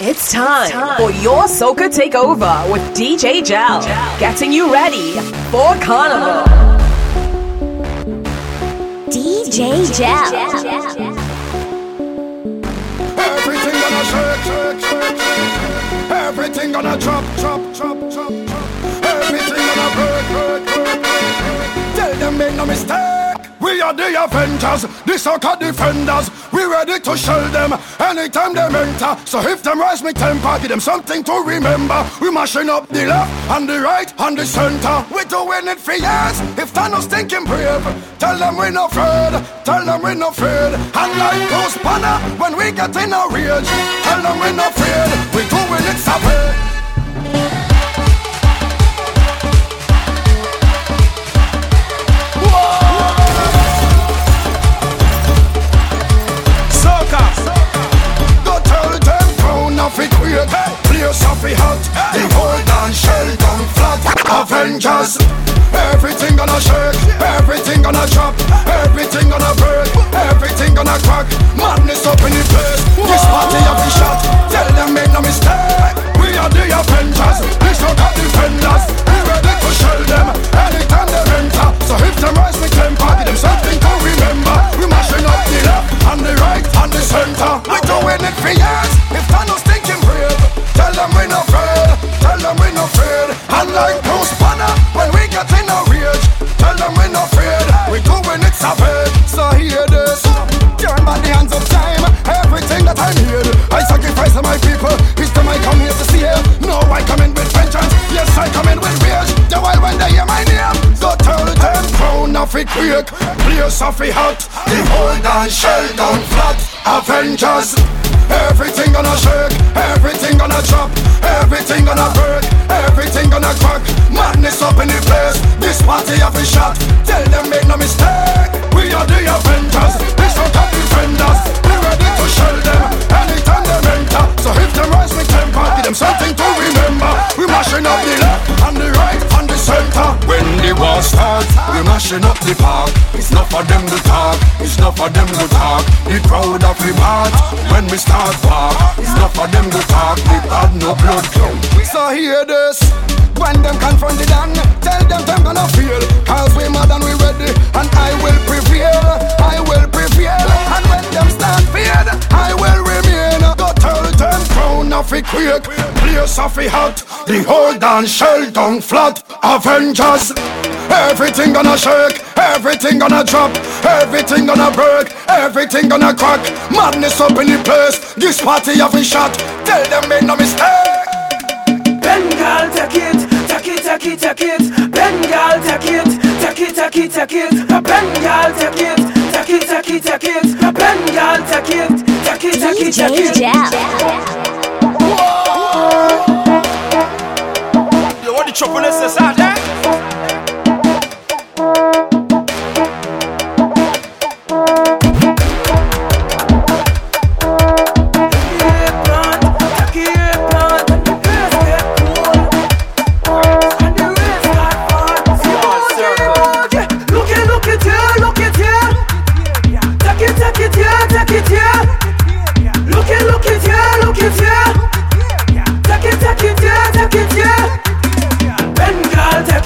It's time, for your soca takeover with DJ Gel, getting you ready for Carnival. DJ Gel. Everything gonna shake, shake, shake, shake. Everything gonna drop, drop, drop, drop, drop. Everything gonna break, break, break, break. Tell them make no mistake. We are the Avengers, the soca defenders. We ready to shell them anytime they enter. So if them rise me temper, give them something to remember. We mashing up the left and the right and the center. We doing it for years. If Thanos thinking brave, tell them we no afraid. Tell them we no afraid. And like those banner when we get in a rage. Tell them we no afraid. We doing it savage. Place of it hot The whole dance shell down flat. Avengers. Everything gonna shake. Everything gonna drop Everything gonna break. Everything gonna crack. Madness up in the place. This party of the shot. Tell them make no mistake. We are the Avengers. This not the defenders. We ready to shell them. Anytime they enter. So if them rise me temper Give them something to remember. We mashing up the left and the right and the center. We doing it for years I sacrifice my people. It's them I come here to see No, I come in with vengeance. Yes, I come in with rage The while when they hear my name. Go tell them crown of it quick Place of it hot The whole dance shell down flat Avengers Everything gonna shake, everything gonna drop, everything gonna break, everything gonna crack. Madness up in the place, this party have a shot. Tell them make no mistake, we are the Avengers, not top defenders. We ready to shell them anytime they enter. So if them rise with temper, give them something to remember. We mashing up the left and the right the center. When the war starts, we mashing up the park. It's not for them to talk, it's not for them to talk. The crowd of the heart when we start walk. It's not for them to talk, we had no blood clot. So hear this. When them confront the dan, tell them them gonna feel Cause we mad and we ready, and I will prevail I will prevail, and when them stand feared I will remain Them crown of it quick Place of it hot, the whole dance shell down flat Avengers Everything gonna shake, everything gonna drop, everything gonna break, everything gonna crack. Madness up in the place, this party have a shot. Tell them make no mistake. Bengal, take it, take it, take it, take it. Bengal, take it, take it, take it, take it. Bengal, take it, take it, take it, take it. Bengal, take it, take it, take it, take DJ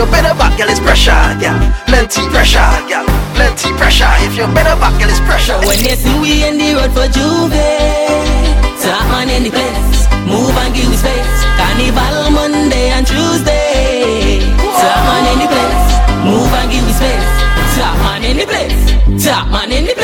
you're better back, girl, it's pressure, girl. Plenty pressure, girl. Plenty pressure. If you're better back, girl, it's pressure. When you see we in the road for J'ouvert, top man in the place. Move and give space. Carnival Monday and Tuesday. Top man in the place. Move and give space. Top man in the place. Top man in the place.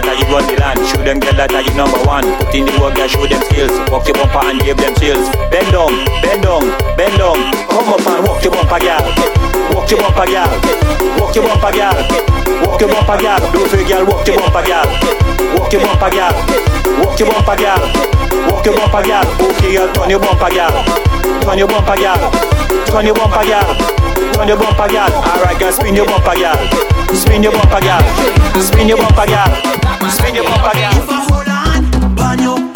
that you run the land. Show them girl that you number one. Put in the work and show them skills. Walk your bumper and give them chills. Bend down, bend down, bend down. Come up and walk your bumper, girl. Walk your bumper, girl. Walk your bumper, girl. Walk your bumper, girl. Don't feel girl, walk your bumper, girl. Walk your bumper, girl. Walk your bumper, girl. Walk your bumper, girl. Okay, girl, turn your bumper, girl. Turn your bumper, girl. Turn your bumper, girl. Turn your bumper, girl. Alright, girl, spin your bumper, girl. Spin your bumper, girl. Spin your bumper, girl. Spin your propaganda. If I hold on, pan you.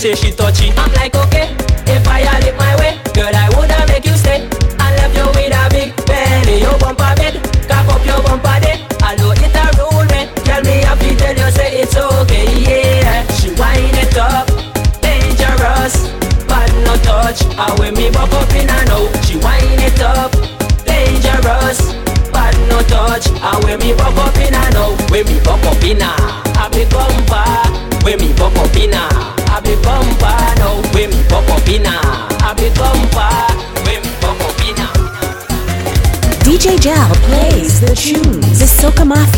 say she touchy.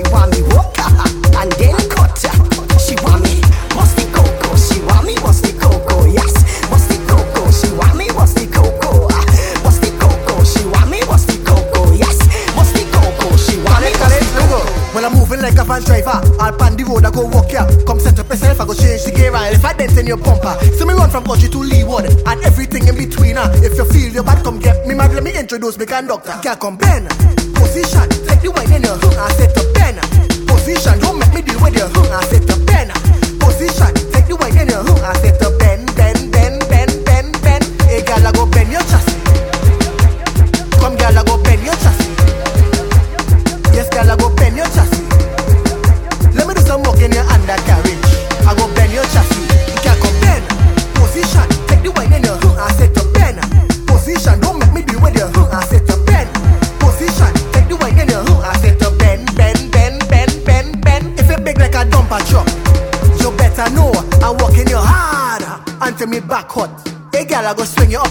she want me walk and then cut. She want me what's the? She want me what's the? Yes, what's the? She want me what's the cocoa? Ah. What's? She want me what's the? Yes, what's the? She want me what's the cocoa? Well, I'm moving like a van driver. I'll pan the road, I go walk ya. Come set up myself, I go change the gear. I'll if I dance in your bumper. See me run from country to leeward and everything in between. Uh. If you feel your bad, come get me mad. Let me introduce me conductor. Can't complain. Position the way the know I set a banner. Position, don't make me the way they I set the banner. Position, take the in the know I set the. cut. Hey, girl, I go swing you up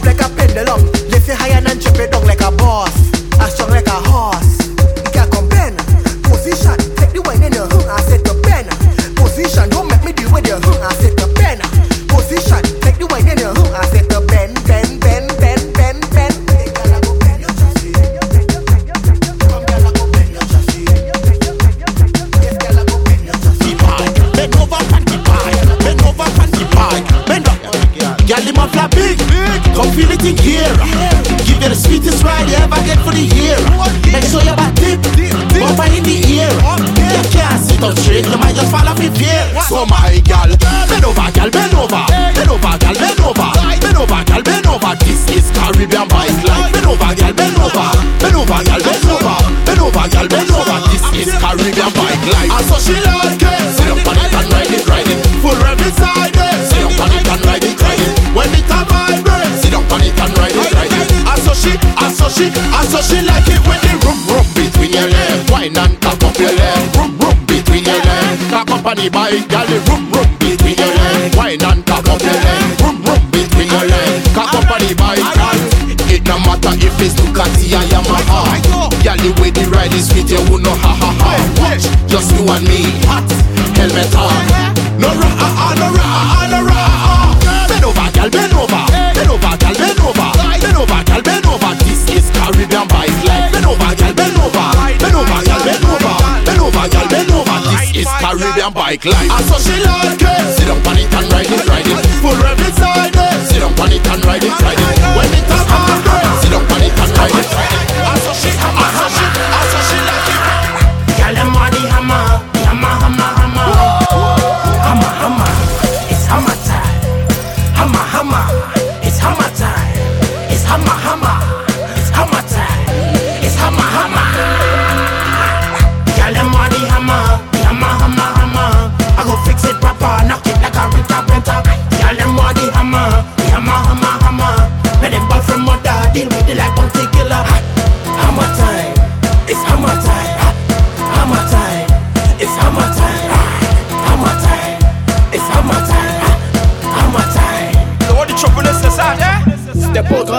like life. And so she like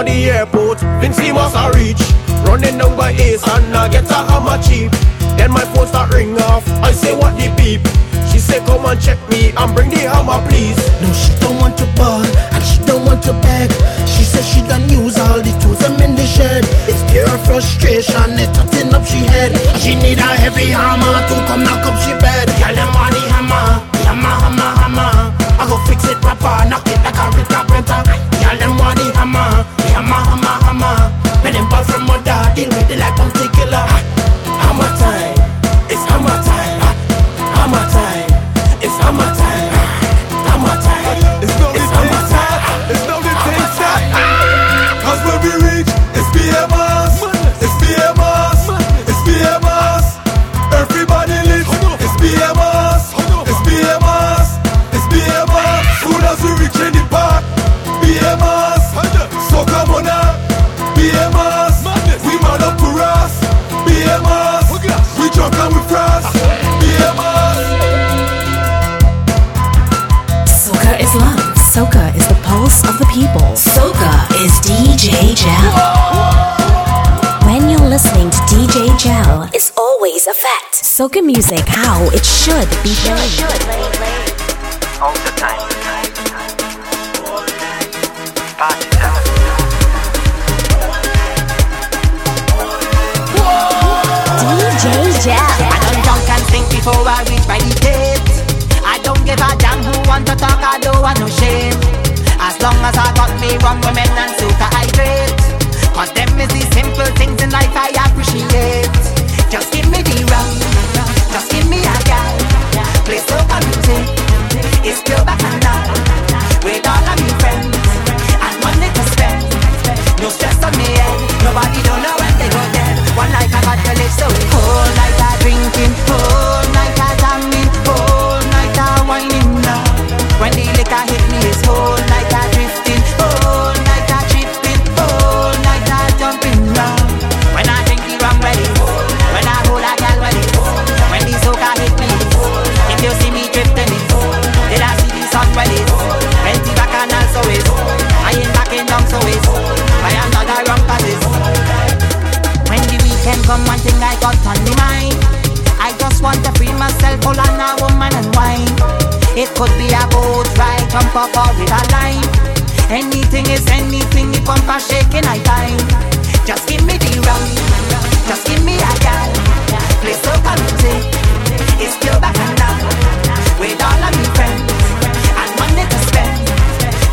The airport, Vincy must a reach. Running down by Ace and I get a hammer cheap. Then my phone start ring off. I say what the beep. She say come and check me and bring the hammer please. No, she don't want to ball and she don't want to beg. She says she done use all the tools them in the shed. It's pure frustration, it's cutting up she head. She need a heavy hammer to come knock up she bed. Girl, them want the hammer, hammer, hammer, hammer. I go fix it proper, knock it like a rita the people. Soca is DJ Gel. When you're listening to DJ Gel, it's always a fact. Soca music, how it should be played. All the time. DJ Gel. I don't drunk and think before I reach the gate. I don't give a damn who want to talk, I don't want no shame. Long as I got me wrong women and I great. Cause them is the simple things in life I appreciate. Just give me the rum, just give me a gal. Play soca music, it's pure bacchanal. It could be a boat ride, jump up or river line. Anything is anything, the pump a shaking I time. Just give me the rum, just give me a gal. Play soca music, it's pure bacchanal. With all of me friends, and money to spend.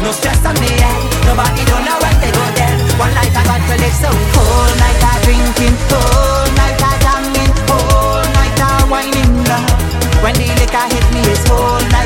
No stress on me head, nobody don't know when they go dead. One night I got to live so whole night I drinking, whole night I jamming, whole night I whining. When the liquor hit me, it's whole night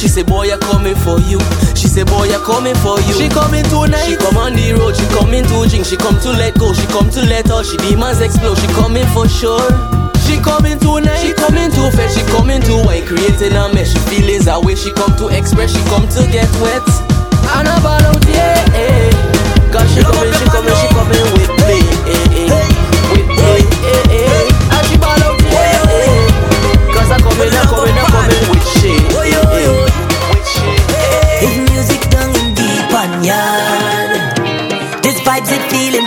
She say, boy, I coming for you. She say, boy, I coming for you. She coming tonight. She come on the road. She coming to drink. She come to let go. She come to let all. She demons explode. She coming for sure. She coming tonight. She coming to fetch. She coming to wine. Creating a mess. She feelings her way. She come to express. She come to get wet. And about out, yeah. Cause she coming, she coming, she coming with me.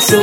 Dù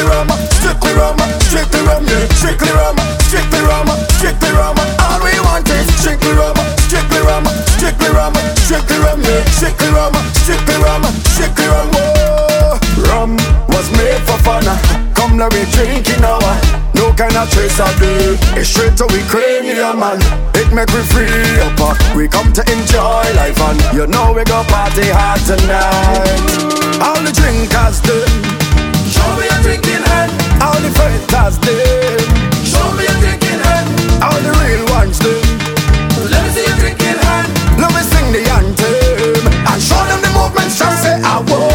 strictly rum, strictly rum, strictly rum, yeah. Strictly rum, strictly rum, strictly rum. All we want is strictly rum, strictly rum, strictly rum, strictly rum, yeah. Strictly rum, strictly rum, strictly rum. Rum was made for fun. Come let me drink it now. No kind of trace of day. It's straight to we cream, yeah, man. It make me free up. Uh, we come to enjoy life, and you know we go party hard tonight. All the drinkers, them thinking hand. All the fighters them. Show me your thinking hand. All the real ones them. Let me see your thinking hand. Let me sing the anthem and show them the movement. Just say I won't.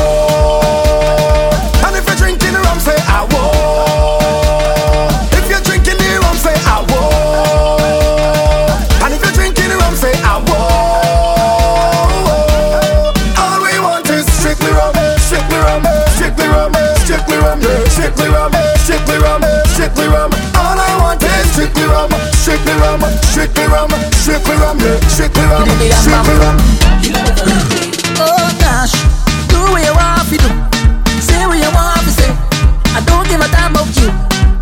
Shake me rum, yeah, shake me rum, shake me rum. Oh gosh, do what you want to do, say what you want to say. I don't give a damn about you.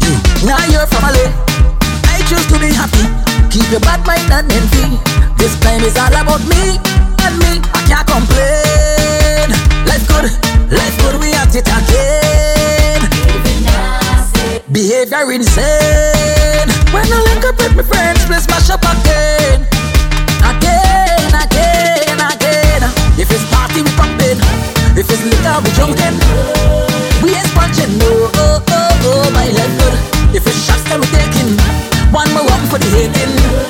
you. Now you're from I choose to be happy. Keep your bad mind and empty. This time is all about me and me. I can't complain. Life good, life good. We at it again. Behavior insane. we drunken. We ain't sponging, no, oh, oh, oh, oh, my life good If it's shots, then we taking. One more round for the hating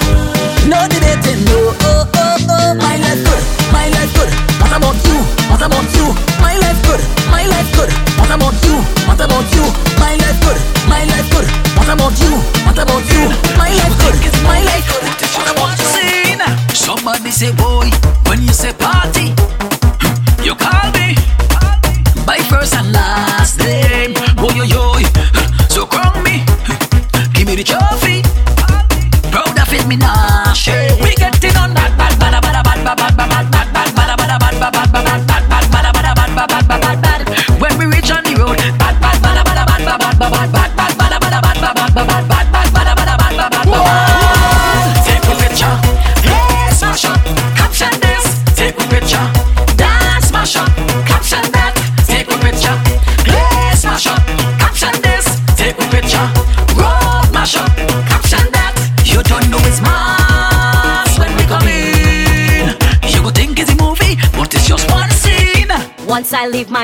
I leave my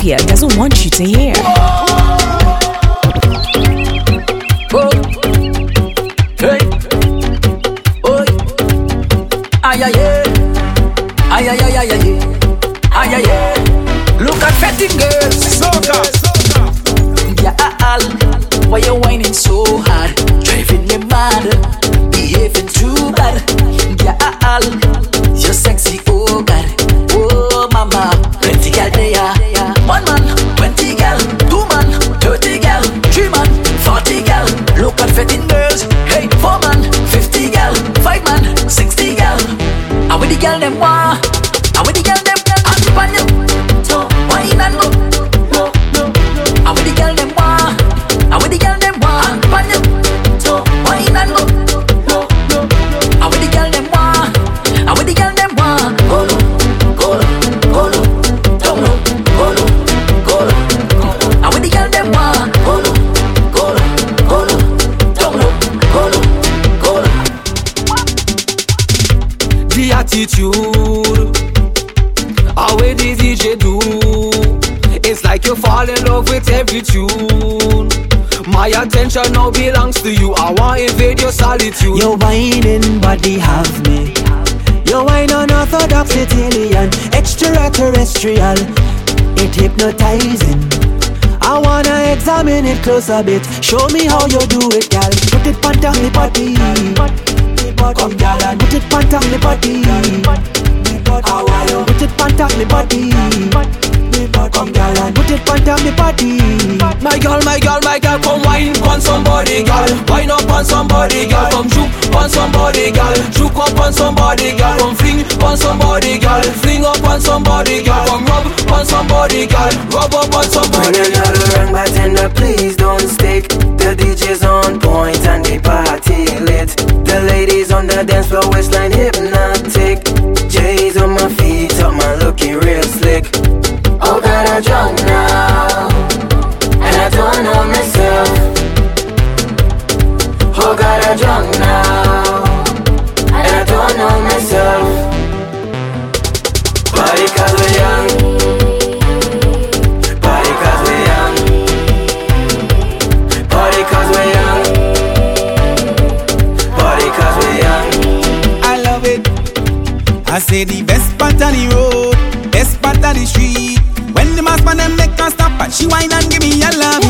mafia doesn't want you to hear. advertising. I wanna examine it close a bit. Show me how you do it, gal. Put it panta me body. Come, gal. and put it panta me body. How are you? Put it panta me body it come girl and put it on down the party. My girl, my girl, my girl, come wine on somebody, girl. Wine up on somebody, girl. Come juke on somebody, girl. Juke up on somebody, girl. Come fling on somebody, girl. Fling up on somebody, girl. Come rub on somebody, girl. Rub up on somebody. On another rang bartender, please don't stick. The DJ's on point and they party lit. The ladies on the dance floor, waistline hypnotic. I'm drunk now, and I don't know myself. Oh God, I'm drunk now, and I don't know myself. Body cause we're young. We're young. We're young. We're young. I love it. I say the best part of the road She wine and give me a love.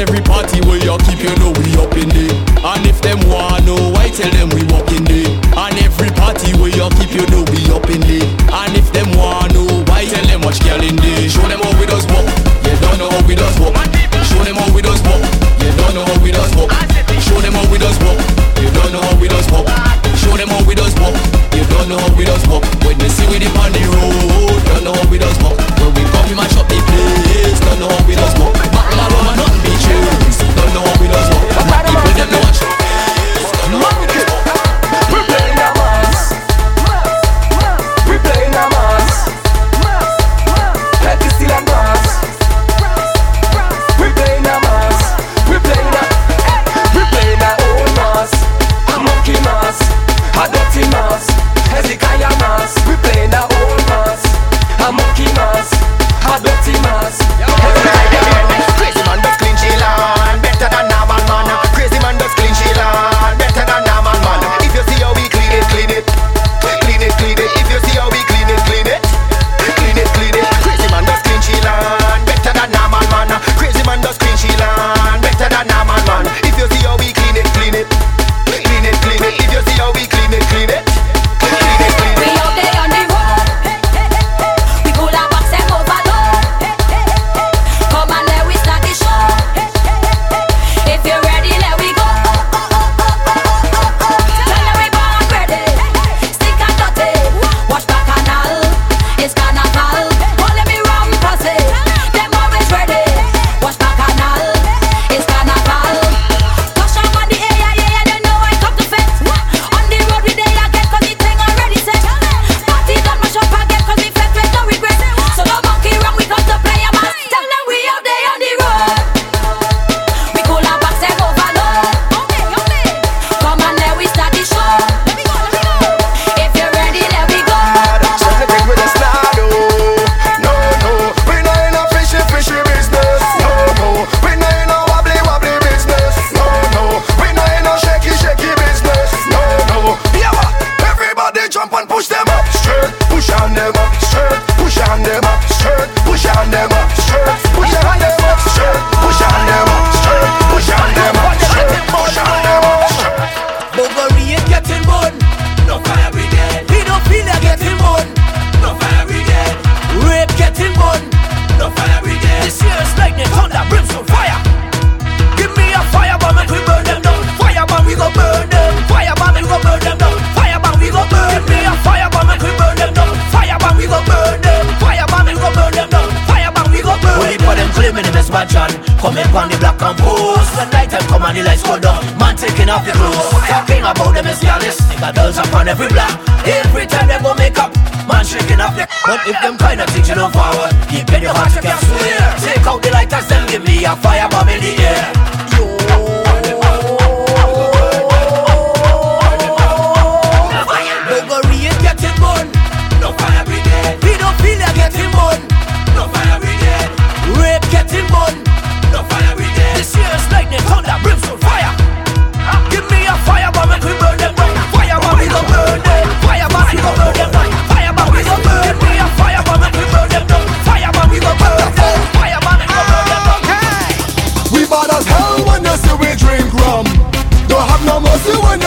Cause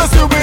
Just you be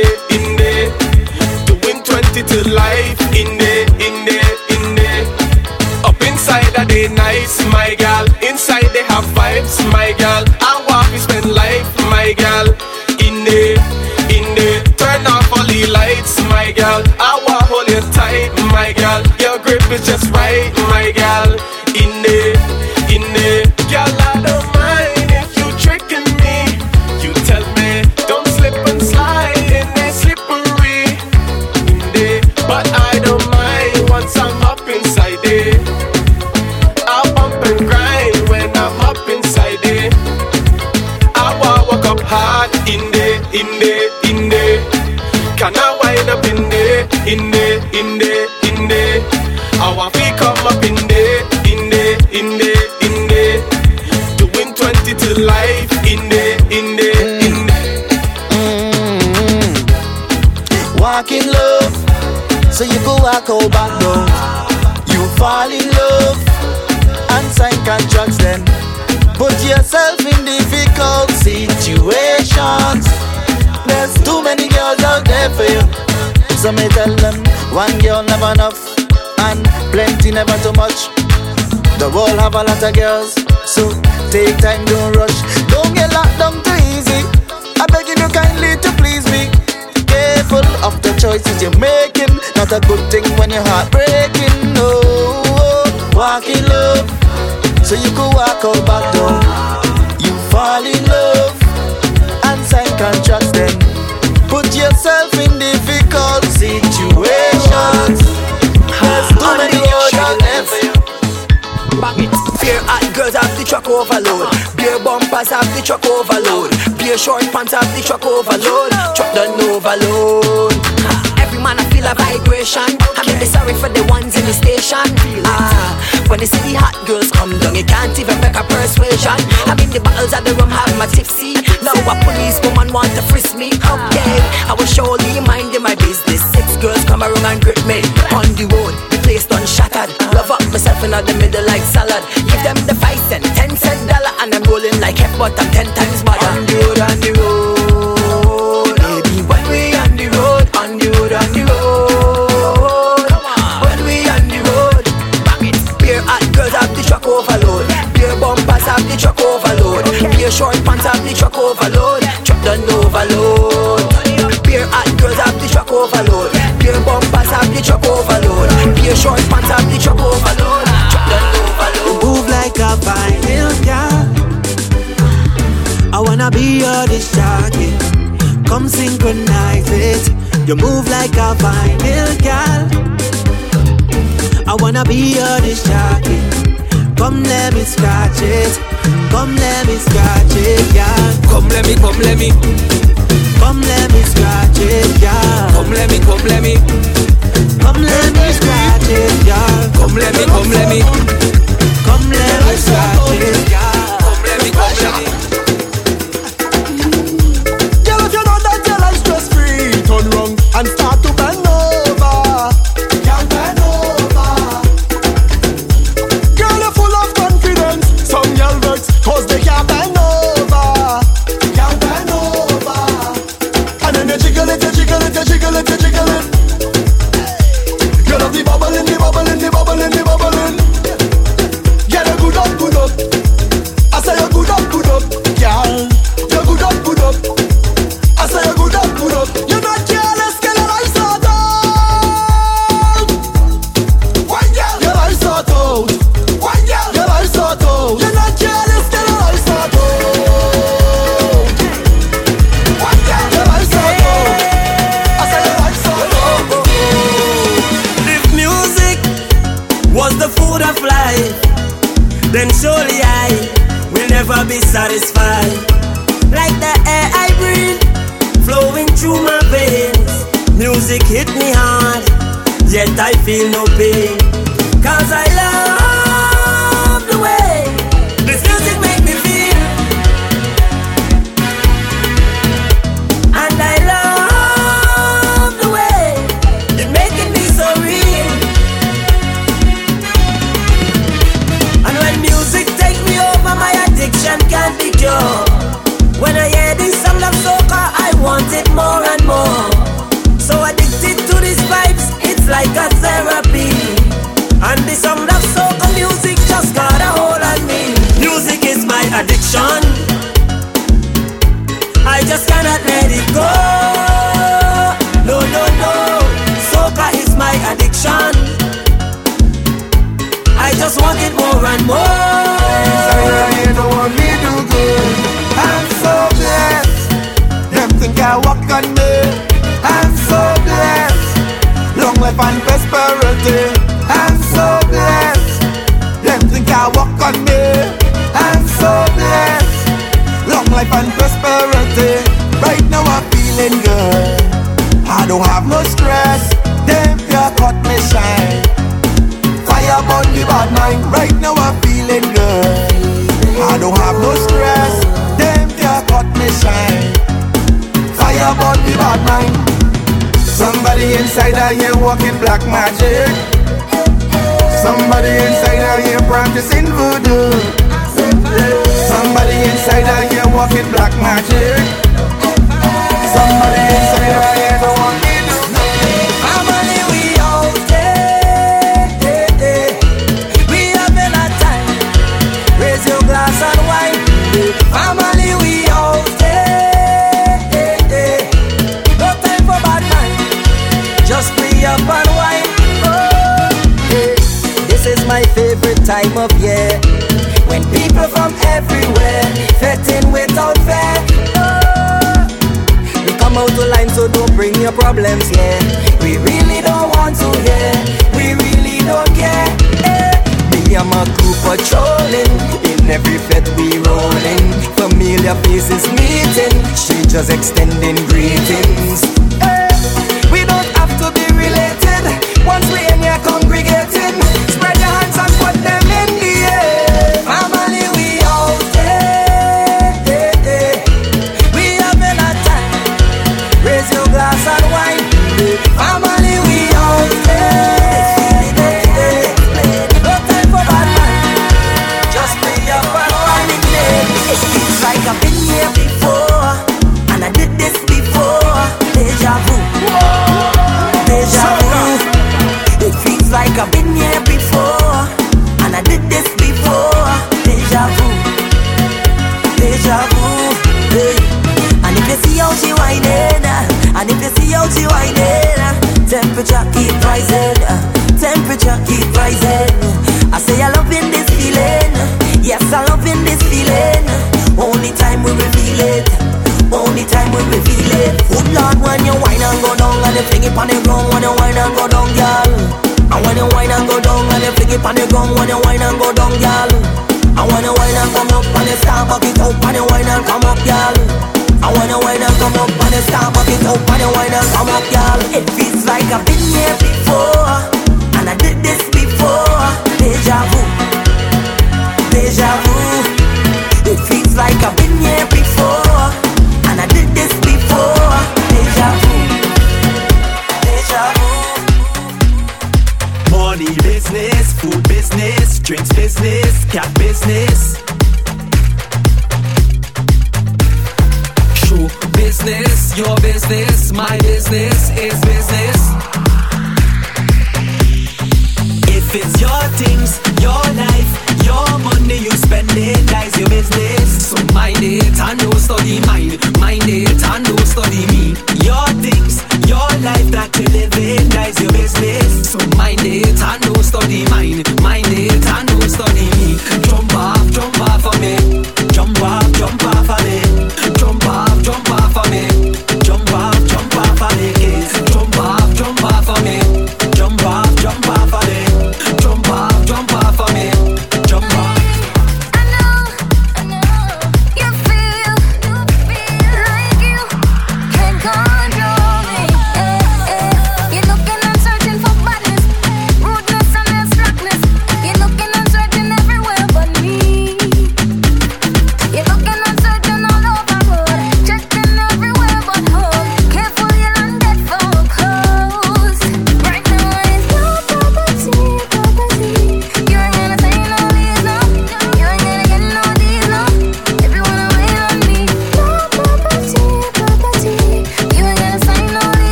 just right, my girl. Walk out back down. You fall in love and sign contracts then. Put yourself in difficult situations. There's too many girls out there for you. So me tell them, one girl never enough, and plenty never too much. The world have a lot of girls, so take time, don't rush. Don't get locked down too easy. I beg you kindly to please me. Careful of the choices you're making. Not a good thing when your heart breaking. No, walk in love, so you could walk out back down. You fall in love and sign contracts then. Put yourself in difficult situations. There's too many roads out there for you. Beer hot girls have the truck overload. Beer bumpers have the truck overload. Beer short pants have the truck overload. Truck done overload. I'm really sorry for the ones in the station. Ah, when they see the hot girls come down, you can't even make a persuasion. I mean the bottles of the room, have my tipsy. Now a police woman want to frisk me. Okay, I was surely minding my business. Six girls come around and grip me on the road. The place done shattered. Love up myself in the middle like salad. Give them the five cent, ten cent dollar, and I'm rolling like heck, but I'm ten times better. On the road, on the road, overload. Short pants have the truck overload. Truck done overload. Beer hot girls have the truck overload. Beer bumpers have the truck overload. Beer short pants have the truck overload. Truck done overload. Move like a vinyl girl. I wanna be your disc. Come synchronize it. You move like a vinyl girl. I wanna be your disc jockey. Come let me scratch it. Come let me scratch it, yeah. Come let me, come let me, Come let me scratch it, yeah. come let me, come let me, Come let me scratch it, yeah. come let me, come let me, Come let me scratch it, yeah. come let me, come let me. temperature keep rising. I say I love in this feeling. Yes, I love in this feeling. Only time we reveal it. Only time we reveal it. Good Lord, when you wine and go down and you fling it on the ground, when you wine and go down, girl. And when you wine and go down and you fling it on the ground, when you wine and go down, girl. And when you wine and come up and start bucking up and you wine and come up, girl. I wanna wine and come up and start back it up and wine and come up, girl. It feels like I've been here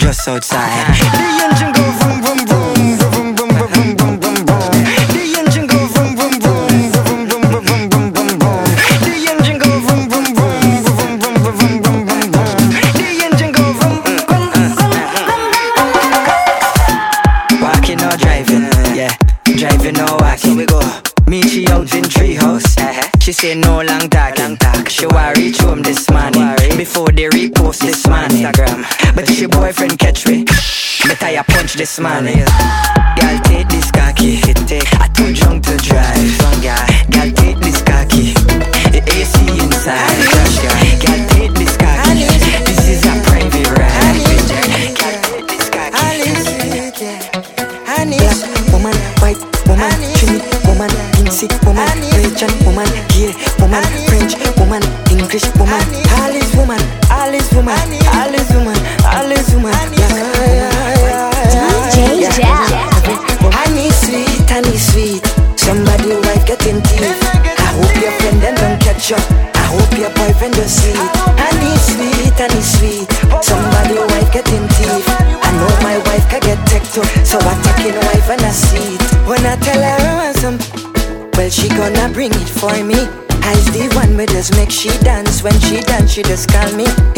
You're so vroom. Smile. She just call me.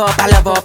I love up,